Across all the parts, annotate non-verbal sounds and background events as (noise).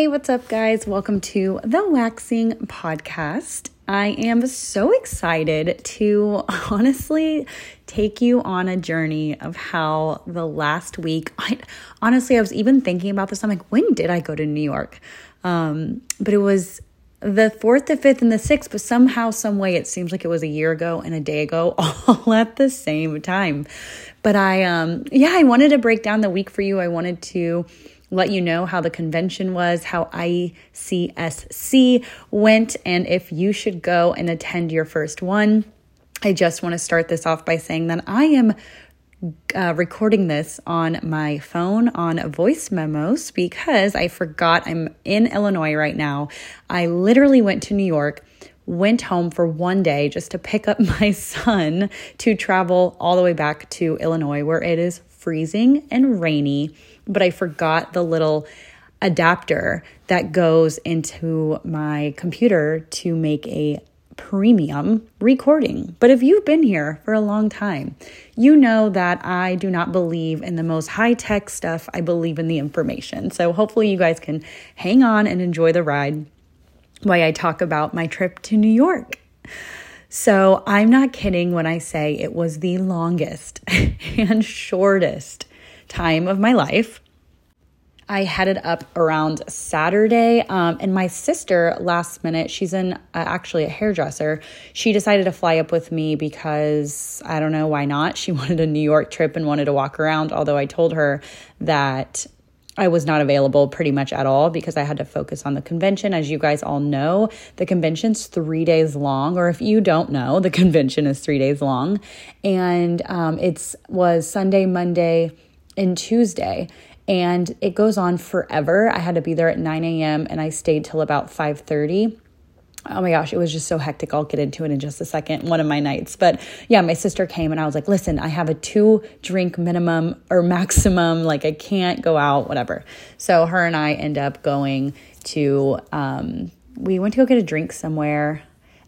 Hey, what's up, guys? Welcome to the Waxing Podcast. I am so excited to (laughs) honestly take you on a journey of how the last week, (laughs) I, honestly, I was even thinking about this. I'm like, when did I go to New York? Um, but it was the fourth, the fifth, and the sixth, but somehow, some way, it seems like it was a year ago and a day ago, (laughs) all at the same time. But I, um, yeah, I wanted to break down the week for you. I wanted to let you know how the convention was, how ICSC went, and if you should go and attend your first one. I just want to start this off by saying that I am uh, recording this on my phone on voice memos because I forgot I'm in Illinois right now. I literally went to New York, went home for one day just to pick up (laughs) my son to travel all the way back to Illinois where it is freezing and rainy but I forgot the little adapter that goes into my computer to make a premium recording. But if you've been here for a long time, you know that I do not believe in the most high tech stuff. I believe in the information. So hopefully, you guys can hang on and enjoy the ride while I talk about my trip to New York. So I'm not kidding when I say it was the longest (laughs) and shortest time of my life. I headed up around Saturday, um, and my sister, last minute, she's in uh, actually a hairdresser. She decided to fly up with me because I don't know why not. She (laughs) wanted a New York trip and wanted to walk around, although I told her that I was not available pretty much at all because I had to focus on the convention. As you guys all know, the convention's three days long, or if you don't know, the (laughs) convention is three days long, and um, was Sunday, Monday and Tuesday and it goes on forever. I had to be there at 9 a.m. and I stayed till about 5:30. Oh my gosh, it was just so hectic. I'll get into it in just a second, one of my nights. But yeah, my sister came and I was like, listen, I have a two drink minimum or (laughs) maximum. Like, I can't go out, whatever. So, her and I end up going to, um, we went to go get a drink somewhere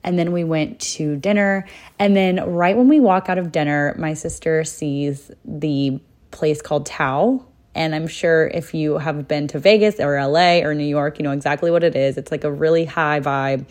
and then we went to dinner. And then, right when we walk out of dinner, my sister sees the place called Tao. And I'm sure if you have been to Vegas or LA or New York, you know exactly what it is. It's like a really high vibe,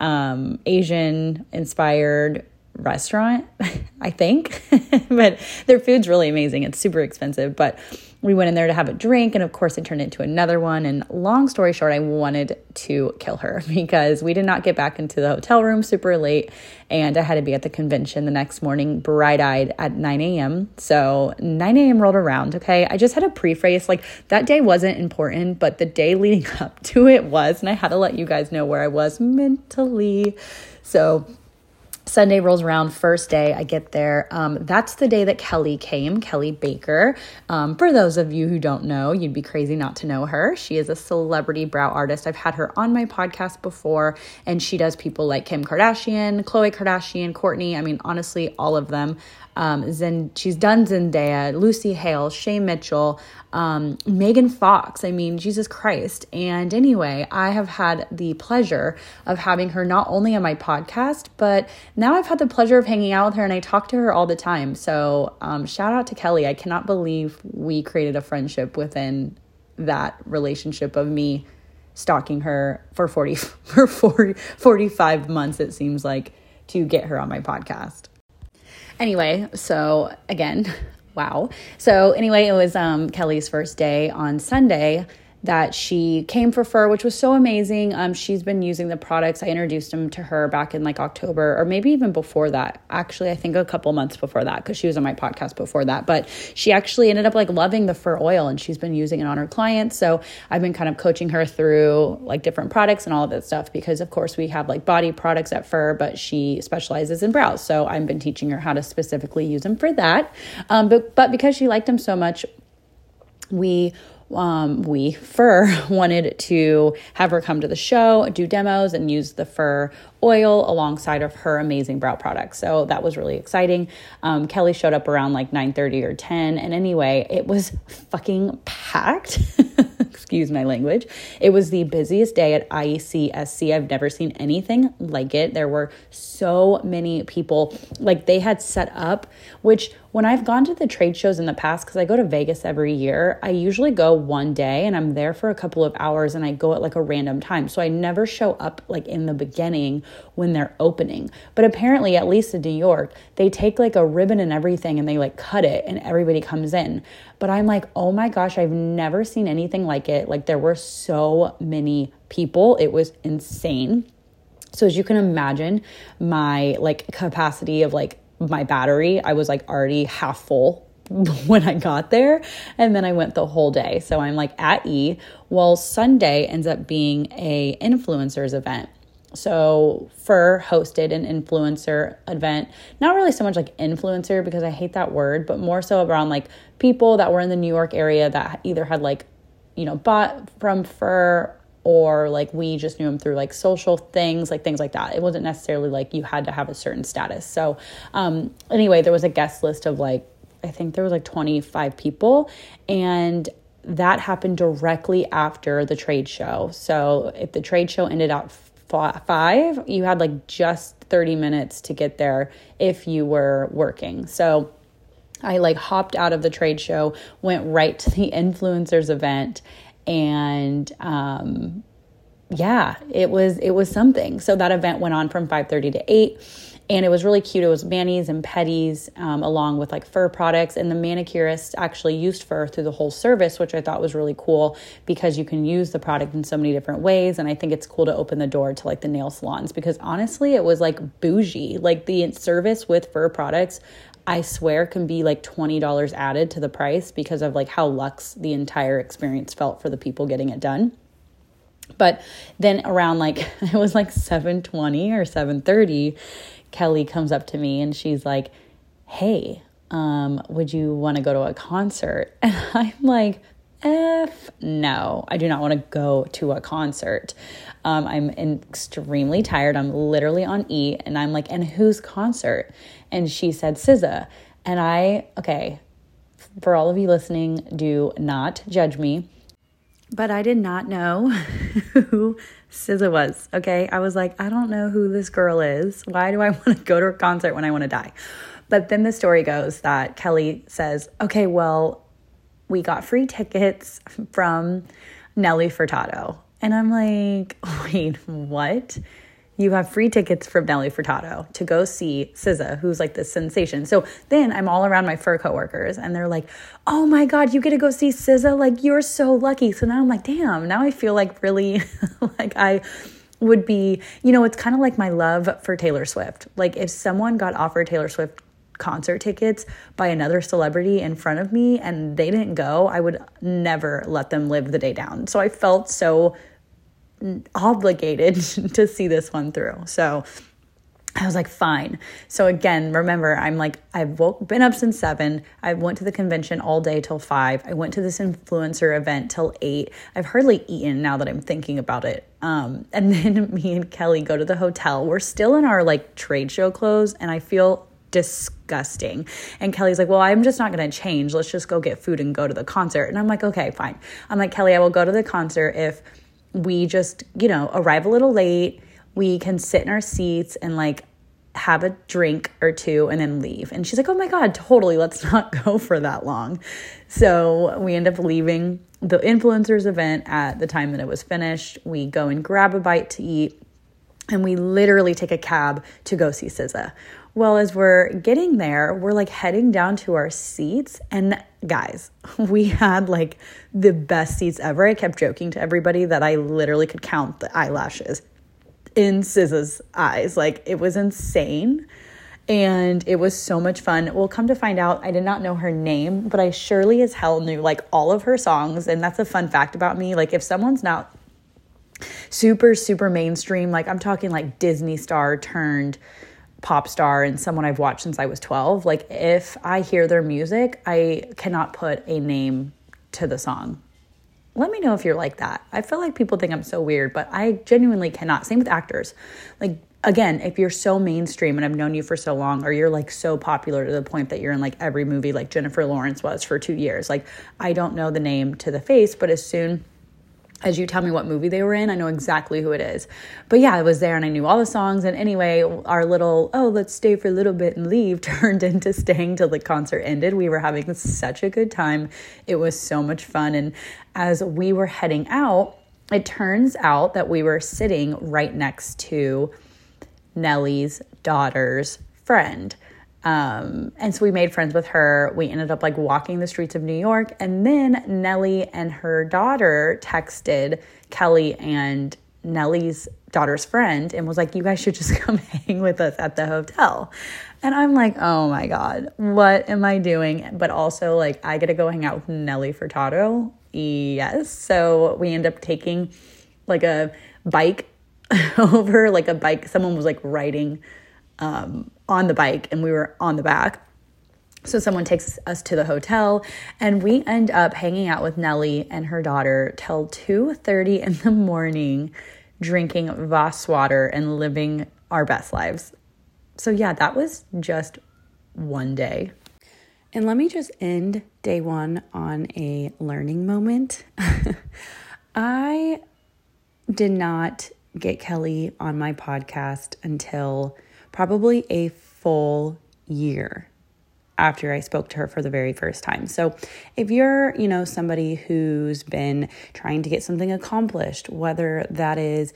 um, Asian inspired restaurant, (laughs) I think. (laughs) but their food's really amazing. It's super expensive, but we went in there to have a drink and of course it turned into another one. And long story short i wanted to kill her (laughs) because we did not get back into the hotel room super late and i had to be at the convention the next morning bright-eyed at 9 a.m so 9 a.m rolled around okay? I just had a preface like that day wasn't important but the day leading (laughs) up to it was and i had to let you guys know where i was mentally. So Sunday rolls around, first day I get there. Um, that's the day that Kelly came, Kelly Baker. Um, for those of you who don't know, you'd be crazy not to know her. She is a celebrity brow artist. I've had her on my podcast before, and she does people like Kim Kardashian, Khloe Kardashian, Kourtney. I mean, honestly, all of them. Um, Zen, she's done Zendaya, Lucy Hale, Shay Mitchell, um, Megan Fox. I mean, Jesus Christ. And anyway, I have had the pleasure of having her not only on my podcast, but now I've had the pleasure of hanging out with her and I talk to her all the time. So um, shout out to Kelly. I cannot believe we created a friendship within that relationship of me stalking her for 40 (laughs) for 40 45 months it seems like to get her on my podcast Anyway, so again, (laughs) wow. So anyway, it was um, Kelly's first day on Sunday that she came for fur, which was so amazing. Um, she's been using the products. I introduced them to her back in like October or maybe even before that. Actually, I think a couple months before that because she was on my podcast before that. But she actually ended up like loving the fur oil and she's been using it on her clients. So I've been kind of coaching her through like different products and all of that stuff because, of course, we have like body products at fur, but she specializes in brows. So I've been teaching her how to specifically use them for that. Um, but but because she liked them so much, we um, we, Fur, (laughs) wanted to have her come to the show, do demos, and use the fur oil alongside of her amazing brow products. So that was really exciting. Um, Kelly showed up around like 9:30 or 10, and anyway, it was fucking packed. (laughs) excuse my language. It was the busiest day at IECSC. I've never seen anything like it. There were so many people. Like they had set up, which when I've gone to the trade shows in the past, because I go to Vegas every year, I usually go one day and I'm there for a couple of hours and I go at like a random time. So I never show up like in the beginning when they're opening. But apparently, at least in New York, they take like a ribbon and everything and they like cut it and everybody comes in. But I'm like, oh my gosh, I've never seen anything like it. Like there were so many people, it was insane. So as you can imagine, my like capacity of like my battery, I was like already half full (laughs) when I got there. And then I went the whole day. So I'm like at E. Well, Sunday ends up being a influencers event. So Fur hosted an influencer event. Not really so much like influencer because I hate that word, but more so around like people that were in the New York area that either had like, you know, bought from Fur or like we just knew him through like social things, like things like that. It wasn't necessarily like you had to have a certain status. So, um, anyway, there was a guest list of like, I think there was like 25 people, and that happened directly after the trade show. So, if the trade show ended at five, you had like just 30 minutes to get there if you were working. So, I like hopped out of the trade show, went right to the influencers event, and um, yeah, it was it was something. So that event went on from 5:30 to 8 and it was really cute. It was manis and petties um, along with like fur products. And the manicurist actually used fur through the whole service, which I thought was really cool because you can use the product in so many different ways. And I think it's cool to open the door to like the nail salons because honestly, it was like bougie. Like the service with fur products, I swear can be like $20 added to the price because of like how luxe the entire experience felt for the people getting it done. But then around like (laughs) it was like 7:20 or 7:30, Kelly comes up to me and she's like, "Hey, um, would you want to go to a concert?" (laughs) And I'm like, F no, I do not want to go to a concert. Um, I'm extremely tired. I'm literally on E, and I'm like, and whose concert? And she said SZA. And I, okay, for all of you listening, do not judge me. But I did not know (laughs) who SZA was. Okay. I was like, I don't know who this girl is. Why do I (laughs) want to go to a concert when I want to die? But then the story goes that Kelly says, okay, well, we got free tickets from Nelly Furtado. And I'm like, (laughs) wait, what? You have free tickets from Nelly Furtado to go see SZA, who's like this sensation. So then I'm all around my fur coworkers and they're like, oh my God, you get to go see SZA? Like, you're so lucky. So now I'm like, damn, now I feel like really (laughs) like I would be, you know, it's kind of like my love for Taylor Swift. Like, if someone got offered Taylor Swift concert tickets by another celebrity in front of me and they didn't go, I would never let them live the day down. So I felt so obligated (laughs) to see this one through. So I was like, fine. So again, remember, I'm like, I've woke, been up since seven. I went to the convention all day till five. I went to this influencer event till eight. I've hardly eaten now that I'm thinking about it. Um, (laughs) and then me and Kelly go to the hotel. We're still in our like trade show clothes, and I feel disgusting. And Kelly's like, Well, I'm just not going to change. Let's just go get food and go to the concert. And I'm like, Okay, fine. I'm like, Kelly, I will go to the concert if we just, you know, arrive a little late. We can sit in our seats and like have a drink or two and then leave. And she's like, Oh my God, totally. Let's (laughs) not go for that long. So we end up leaving the influencers event at the time that it was finished. We go and grab a bite to eat and we literally take a cab to go see SZA. Well, as we're getting there, we're like heading down to our seats. And guys, (laughs) we had like the best seats ever. I kept joking to everybody that I literally could count the eyelashes in SZA's eyes. Like it was insane. And it was so much fun. We'll come to find out, I did not know her name, but I surely as hell knew like all of her songs. And that's a fun fact about me. Like, if someone's not super, super mainstream, like I'm talking like Disney star turned pop star and someone I've watched since I was 12, like if I hear their music, I cannot put a name to the song. Let me know if you're like that. I feel like people think I'm so weird, but I genuinely cannot. Same with actors. Like again, if you're so mainstream and I've known you for so long, or you're like so popular to the point that you're in like every movie, like Jennifer Lawrence was for two years, like I don't know the name to the face, but as soon as you tell me what movie they were in, I know exactly who it is. But yeah, I was there and I knew all the songs. And anyway, our little, oh, let's stay for a little bit and leave (laughs) turned into staying till the concert ended. We were having such a good time. It was so much fun. And as we were heading out, it turns out that we were sitting right next to Nelly's daughter's friend. Um, and so we made friends with her. We ended up like walking the streets of New York. And then Nelly and her daughter texted Kelly and Nelly's daughter's friend and was like, You guys should just (laughs) come hang with us at the hotel. And I'm like, Oh my God, what am I doing? But also, like, I get to go hang out with Nelly Furtado. Yes. So we end up taking like a bike (laughs) over, like a bike. Someone was like riding um, on the bike and we were on the back. So someone takes us to the hotel and we end up hanging out with Nelly and her daughter till 2:30 in the morning drinking Voss water and living our best lives. So yeah, that was just one day. And let me just end day 1 on a learning moment. (laughs) I did not get Kelly on my podcast until probably a full year after I spoke to her for the very first time. So, if you're, you know, somebody who's been trying to get something accomplished, whether that is,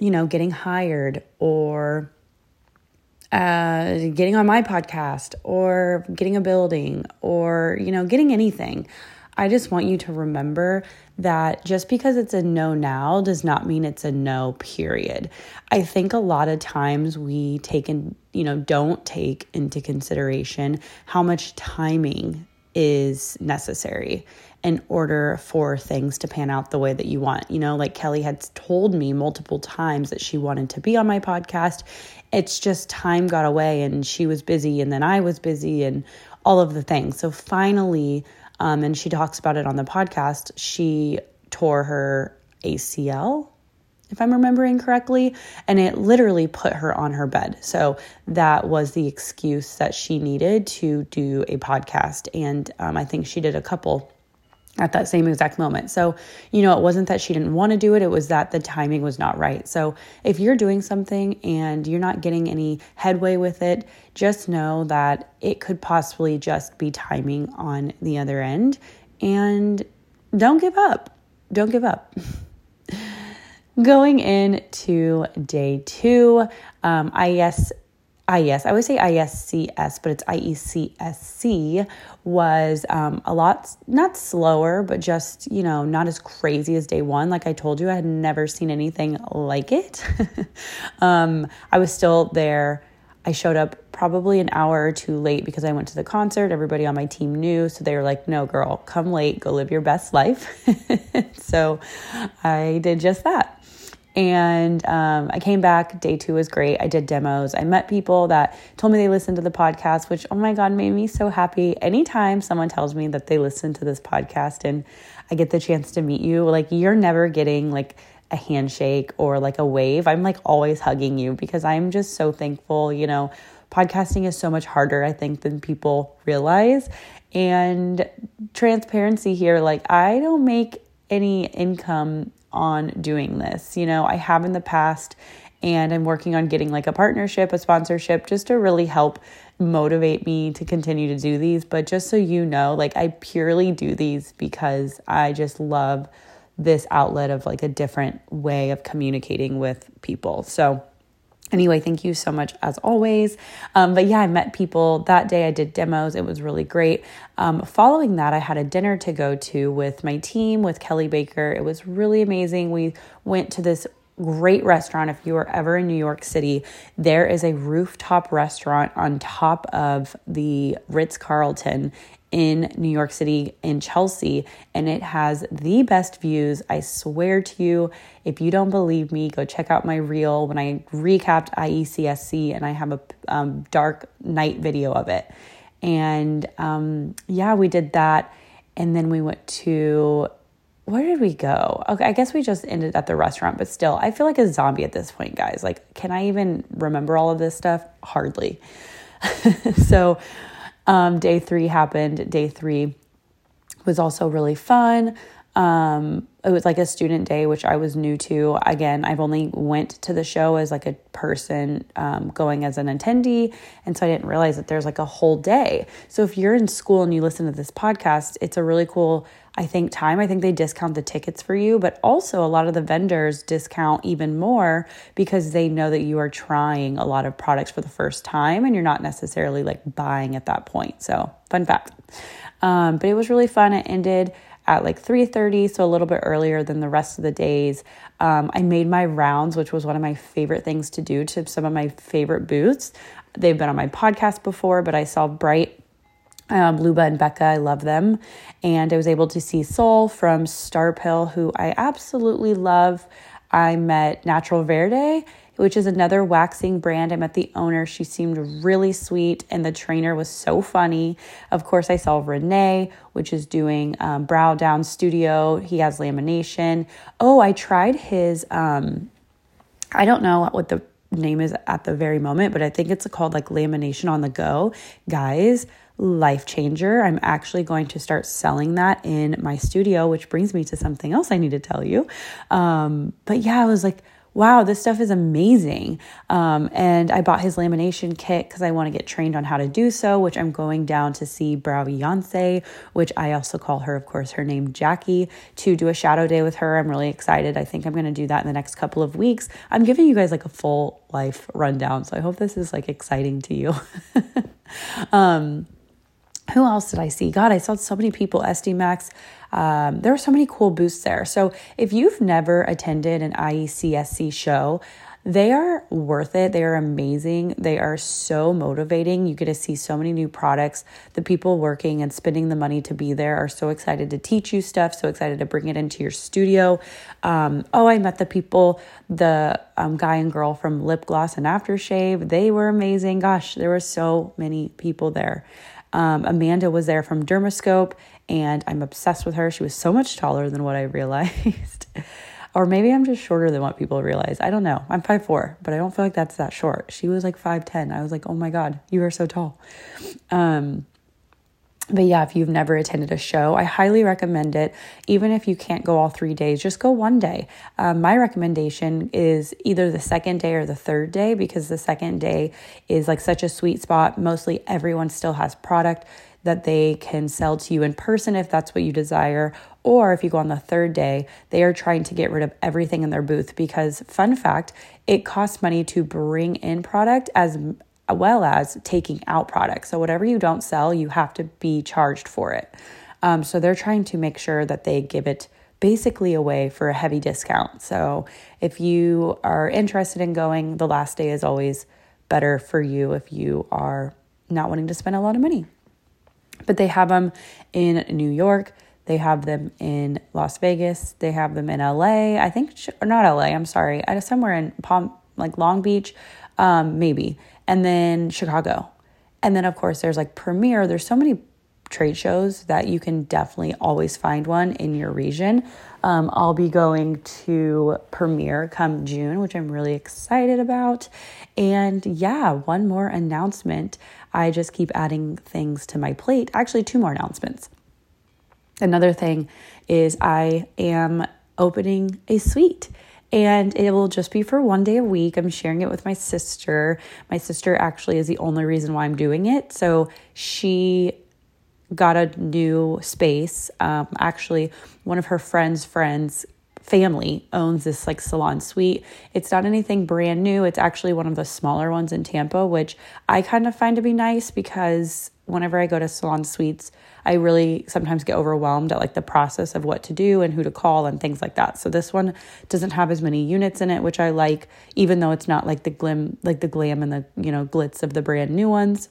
you know, getting hired or uh, getting on my podcast or getting a building or, you know, getting anything, I just want you to remember that just because it's a no now does not mean it's a no, period. I think a lot of times we take in, you know, don't take into consideration how much timing is necessary in order for things to pan out the way that you want. You know, like Kelly had told me multiple times that she wanted to be on my podcast. It's just time got away and she was busy and then I was busy and all of the things. So finally, um, and she talks about it on the podcast. She tore her ACL, if I'm remembering correctly, and it literally put her on her bed. So that was the excuse that she needed to do a podcast. And um, I think she did a couple at that same exact moment. So, you know, it wasn't that she didn't want to do it, it was that the timing was not right. So, if you're doing something and you're not getting any headway with it, just know that it could possibly just be timing on the other end. And don't give up. Don't give up. (laughs) Going into day two, um, IES IES, I would say ISCS, but it's IECSC, was um, a lot, not slower, but just, you know, not as crazy as day one. Like I told you, I had never seen anything like it. (laughs) um, I was still there. I showed up probably an hour or two late because I went to the concert. Everybody on my team knew. So they were like, no, girl, come late, go live your best life. (laughs) so I did just that. And um, I came back. Day two was great. I did demos. I met people that told me they listened to the podcast, which, oh my God, made me so happy. Anytime someone tells me that they listen to this podcast and I get the chance to meet you, like you're never getting like a handshake or like a wave. I'm like always hugging you because I'm just so thankful. You know, podcasting is so much harder, I think, than people realize. And transparency here, like I don't make any income on doing this. You know, I have in the past and I'm working on getting like a partnership, a sponsorship just to really help motivate me to continue to do these. But just so you know, like I purely do these because I just love this outlet of like a different way of communicating with people. So, Anyway, thank you so much as always. Um, but yeah, I met people that day. I did demos. It was really great. Um, following that, I had a dinner to go to with my team, with Kelly Baker. It was really amazing. We went to this great restaurant. If you are ever in New York City, there is a rooftop restaurant on top of the Ritz Carlton in New York City in Chelsea and it has the best views. I swear to you, if you don't believe me, go check out my reel when I recapped IECSC and I have a um, dark night video of it. And um, yeah, we did that. And then we went to where did we go? Okay, I guess we just ended at the restaurant, but still, I feel like a zombie at this point, guys. Like, can I even remember all of this stuff? Hardly. (laughs) so, um, day three happened. Day three was also really fun. Um, it was like a student day, which I was new to. Again, I've only went to the show as like a person um, going as an attendee, and so I didn't realize that there's like a whole day. So if you're in school and you listen to this podcast, it's a really cool I think time. I think they discount the tickets for you, but also a lot of the vendors discount even more because they know that you are trying a lot of products for the first time and you're not necessarily like buying at that point. So, fun fact. Um, but it was really fun. It ended at like 3.30 so a little bit earlier than the rest of the days um, i made my rounds which was one of my favorite things to do to some of my favorite booths they've been on my podcast before but i saw bright um, Luba and Becca, I love them. And I was able to see Soul from Starpil, who I absolutely love. I met Natural Verde, which is another waxing brand. I met the owner. She seemed really sweet, and the trainer was so funny. Of course, I saw Renee, which is doing um, Brow Down Studio. He has lamination. Oh, I tried his, um, I don't know what the name is at the very moment, but I think it's called like lamination on the go. Guys, life changer. I'm actually going to start selling that in my studio, which brings me to something else I need to tell you. Um, but yeah, I was like, wow, this stuff is amazing. Um, and I bought his lamination kit because I want to get trained on how to do so, which I'm going down to see Brow Beyonce, which I also call her, of course, her name Jackie, to do a shadow day with her. I'm really excited. I think I'm going to do that in the next couple of weeks. I'm giving you guys like a full life rundown. So I hope this is like exciting to you. (laughs) um, who else did I see? God, I saw so many people, SD Max. Um, there were so many cool booths there. So if you've never attended an IECSC show, they are worth it. They are amazing. They are so motivating. You get to see so many new products. The people working and spending the money to be there are so excited to teach you stuff, so excited to bring it into your studio. Um, oh, I met the people, the um, guy and girl from Lip Gloss and Aftershave. They were amazing. Gosh, there were so many people there. Um, Amanda was there from Dermascope, and I'm obsessed with her. She was so much taller than what I realized. (laughs) or maybe I'm just shorter than what people realize. I don't know. I'm 5'4, but I don't feel like that's that short. She was like 5'10. I was like, oh my God, you are so tall. Um, but yeah, if you've never attended a show, I highly recommend it. Even if you can't go all three days, just go one day. Um, my recommendation is either the second day or the third day because the second day is like such a sweet spot. Mostly everyone still has product that they can sell to you in person if that's what you desire. Or if you go on the third day, they are trying to get rid of everything in their booth because, fun fact, it costs money to bring in product as well as taking out products. So, whatever you don't sell, you have to be charged for it. Um, so, they're trying to make sure that they give it basically away for a heavy discount. So, if you are interested in going, the last day is always better for you if you are not wanting to spend a lot of money. But they have them in New York. They have them in Las Vegas. They have them in LA. I think, or not LA, I'm sorry. Somewhere in Palm, like Long Beach, um, maybe and then Chicago. And then, of course, there's like Premiere. There's so many trade shows that you can definitely always find one in your region. Um, I'll be going to Premiere come June, which I'm really excited about. And yeah, one more announcement. I just keep adding things to my plate. Actually, two more announcements. Another thing is I am opening a suite and it will just be for one day a week. I'm sharing it with my sister. My sister actually is the only reason why I'm doing it. So she got a new space. Um, actually, one of her friends' friends family owns this like salon suite. It's not anything brand new. It's actually one of the smaller ones in Tampa, which I kind of find to be nice because whenever I go to salon suites, I really sometimes get overwhelmed at like the process of what to do and who to call and things like that. So this one doesn't have as many units in it, which I like, even though it's not like the glim, like the glam and the you know glitz of the brand new ones.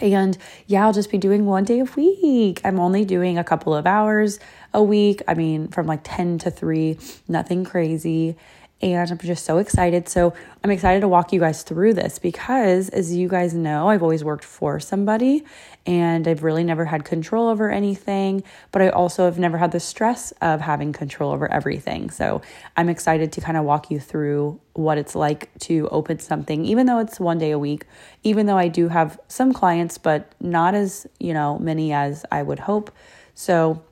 And yeah, I'll just be doing one day a week. I'm only doing a couple of hours a week. I mean, from like 10 to 3, nothing crazy and I'm just so excited. So, I'm excited to walk you guys through this because, as you guys know, I've always worked for somebody and I've really never had control over anything, but I also have never had the stress of having control over everything. So, I'm excited to kind of walk you through what it's like to open something, even though it's one day a week, even though I do have some clients, but not as, you know, many as I would hope. So,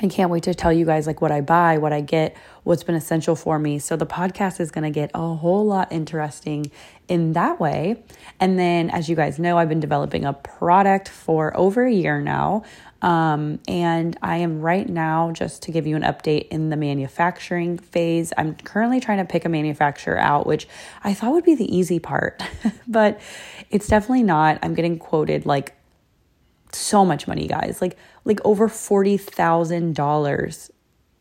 I can't wait to tell you guys like what I buy, what I get, what's been essential for me. So the podcast is going to get a whole lot interesting in that way. And then as you guys know, I've been developing a product for over a year now. Um, and I am right now, just to give you an update, in the manufacturing phase. I'm currently trying to pick a manufacturer out, which I thought would be the easy part, (laughs) but it's definitely not. I'm getting quoted like so much money, guys. Like like over forty thousand dollars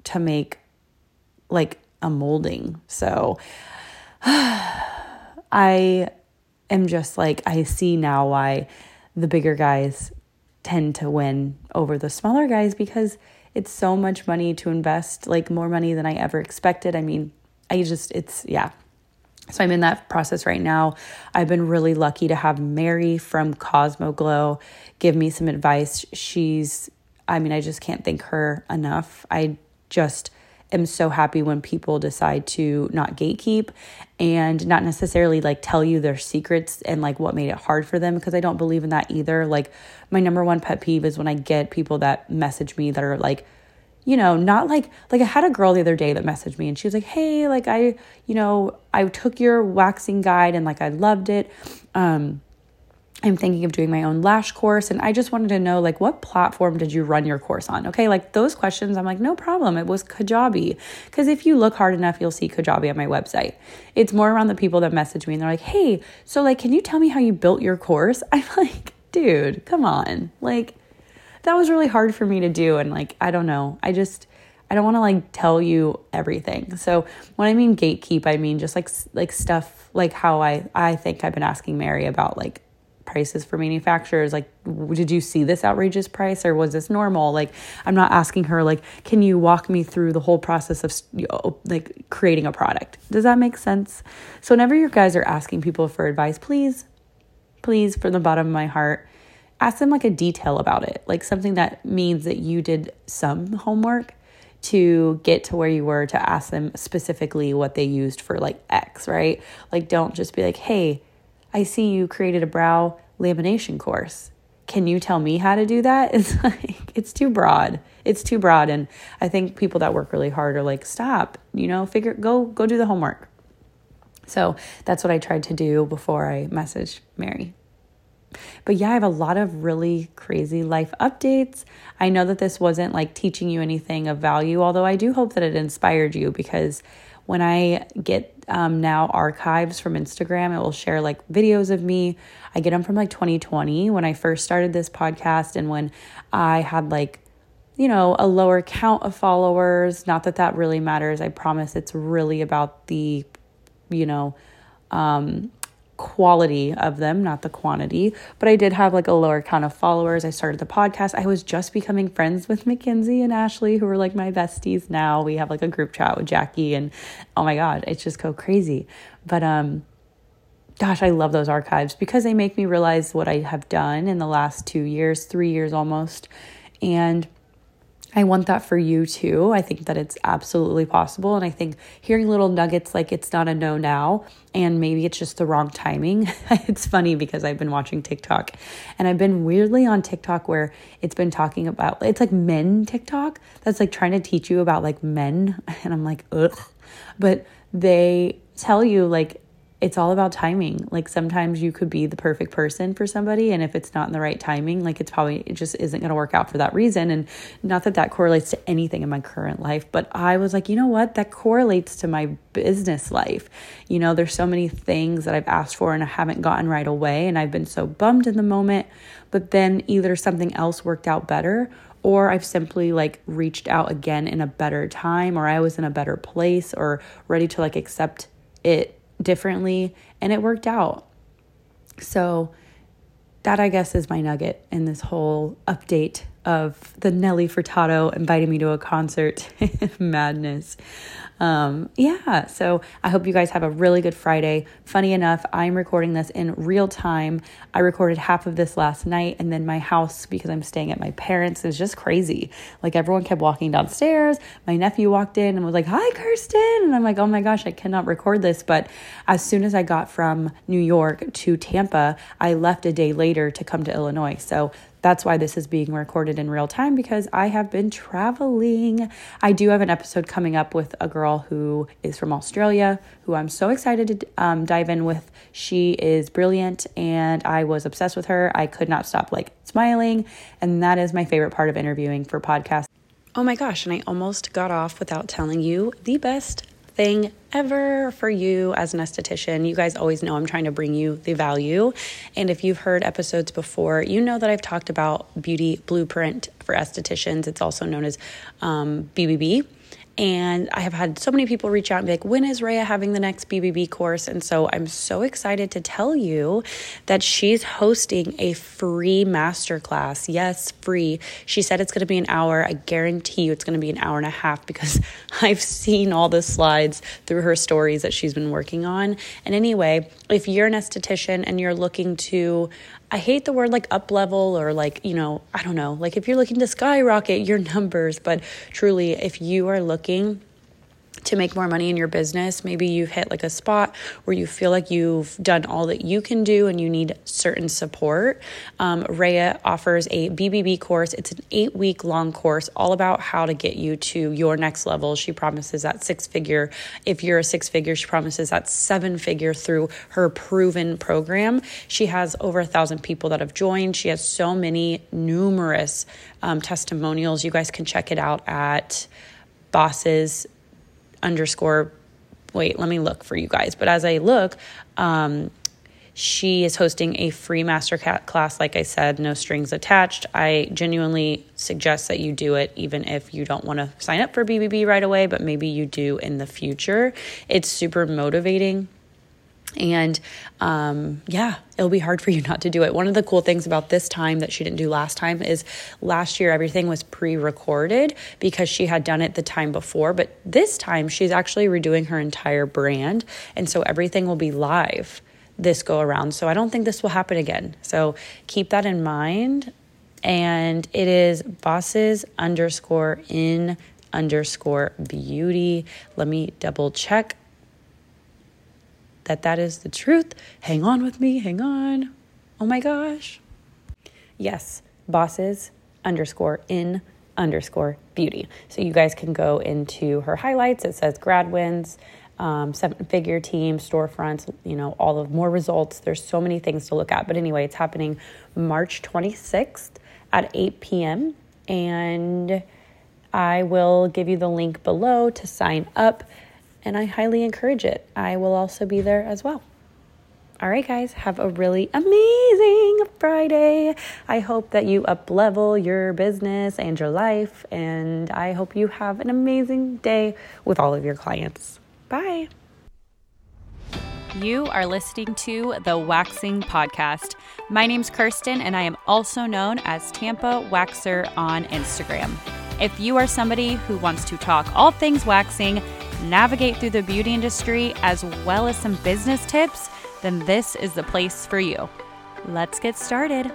to make like a molding. So (sighs) I am just like I see now why the bigger guys tend to win over the smaller guys because it's so much money to invest, like more money than I ever expected. I mean, I just, it's, yeah. So I'm in that process right now. I've been really lucky to have Mary from Cosmo Glow give me some advice. She's, I mean, I just can't thank her enough. I just, am so happy when people decide to not gatekeep and not necessarily like tell you their secrets and like what made it hard for them because I don't believe in that either. Like my number one pet peeve is when I get people that message me that are like you know, not like like I had a girl the other day that messaged me and she was like, "Hey, like I, you know, I took your waxing guide and like I loved it. Um I'm thinking of doing my own lash course and I just wanted to know like what platform did you run your course on? Okay, like those questions I'm like no problem. It was Kajabi because if you look hard enough you'll see Kajabi on my website. It's more around the people that message me and they're like, "Hey, so like can you tell me how you built your course?" (laughs) I'm like, "Dude, come on." Like that was really hard for me to do and like I don't know. I just I don't want to like tell you everything. So when I mean gatekeep, I mean just like like stuff like how I I think I've been asking Mary about like prices for manufacturers like did you see this outrageous price or was this normal like i'm not asking her like can you walk me through the whole process of like creating a product does that make sense so whenever you guys are asking people for advice please please from the bottom of my heart ask them like a detail about it like something that means that you did some homework to get to where you were to ask them specifically what they used for like X, right? Like, don't just be like, hey, I see you created a brow lamination course. Can you tell me how to do that? (laughs) It's like, it's too broad. It's too broad. And I think people that work really hard are like, stop, you know, figure, go, go do the homework. So that's what I tried to do before I messaged Mary. But yeah, I have a lot of really crazy life updates. I know that this wasn't like teaching you anything of value, although I do hope that it inspired you because when I get um, now archives from Instagram, it will share like videos of me. I get them from like 2020 when I first started this podcast and when I had like, you know, a lower count of followers. Not that that really matters. I promise it's really about the, you know, um, quality of them, not the quantity. But I did have like a lower count of followers. I started the podcast. I was just becoming friends with Mackenzie and Ashley, who are like my besties now. We have like a group chat with Jackie, and oh my God, it's just go crazy. But, um, gosh, I love those archives because they make me realize what I have done in the last two years, three years almost. And I want that for you too. I think that it's absolutely possible. And I think hearing little nuggets like it's not a no now, and maybe it's just the wrong timing. (laughs) it's funny because I've been watching TikTok and I've been weirdly on TikTok where it's been talking about it's like men TikTok that's like trying to teach you about like men. (laughs) And I'm like, ugh. But they tell you like it's all about timing. Like sometimes you could be the perfect person for somebody, and if it's not in the right timing, like it's probably, it just isn't going to work out for that reason. And not that that correlates to anything in my current life, but I was like, you know what? That correlates to my business life. You know, there's so many things that I've asked for and I haven't gotten right away, and I've been so bummed in the moment, but then either something else worked out better or I've simply like reached out again in a better time or I was in a better place or ready to like accept it differently and it worked out. So, that I guess is my nugget in this whole update of the Nelly Furtado inviting me to a concert (laughs) madness. Um, yeah, so I hope you guys have a really good Friday. Funny enough, I'm recording this in real time. I recorded half of this last night, and then my house, because I'm staying at my parents', is just crazy. Like everyone kept walking downstairs. My nephew walked in and was like, Hi, Kirsten. And I'm like, Oh my gosh, I cannot record this. But as soon as I got from New York to Tampa, I left a day later to come to Illinois. So that's why this is being recorded in real time because I have been traveling. I do have an episode coming up with a girl who is from Australia who I'm so excited to um, dive in with. She is brilliant and I was obsessed with her. I could not stop like smiling. And that is my favorite part of interviewing for podcasts. Oh my gosh, and I almost got off without telling you the best thing ever for you as an esthetician. You guys always know I'm trying to bring you the value. And if you've heard episodes before, you know that I've talked about Beauty Blueprint for estheticians. It's also known as um, BBB. And I have had so many people reach out and be like, when is Rhea having the next BBB course? And so I'm so excited to tell you that she's hosting a free masterclass. Yes, free. She said it's going to be an hour. I guarantee you it's going to be an hour and a half because (laughs) I've seen all the slides through her stories that she's been working on. And anyway, if you're an esthetician and you're looking to I hate the word like up level or like, you know, I don't know, like if you're looking to skyrocket your numbers, but truly, if you are looking to make more money in your business. Maybe you've hit like a spot where you feel like you've done all that you can do and you need certain support. Um, Rhea offers a BBB course. It's an eight week long course all about how to get you to your next level. She promises that six figure. If you're a six figure, she promises that seven figure through her proven program. She has over a thousand people that have joined. She has so many numerous um, testimonials. You guys can check it out at bosses underscore wait let me look for you guys. But as i look um, she is hosting a free master class like i said no strings attached. I genuinely suggest that you do it even if you don't want to sign up for bbb right away but maybe you do in the future. It's super motivating and um, yeah, it'll be hard for you not to do it. One of the cool things about this time that she didn't do last time is last year everything was pre recorded because she had done it the time before. But this time she's actually redoing her entire brand. And so everything will be live this go around. So I don't think this will happen again. So keep that in mind. And it is bosses underscore in underscore beauty. Let me double check that that is the truth. Hang on with me, hang on. Oh my gosh. Yes, bosses underscore in underscore beauty. So you guys can go into her highlights. It says grad wins, um, seven figure team, storefronts, you know, all of more results. There's so many things to look at. But anyway, it's happening March 26th at 8 p.m. And I will give you the link below to sign up and I highly encourage it. I will also be there as well. All right, guys, have a really amazing Friday. I hope that you up level your business and your life, and I hope you have an amazing day with all of your clients. Bye. You are listening to the Waxing Podcast. My name's Kirsten, and I am also known as Tampa Waxer on Instagram. If you are somebody who wants to talk all things waxing, navigate through the beauty industry, as well as some business tips, then this is the place for you. Let's get started.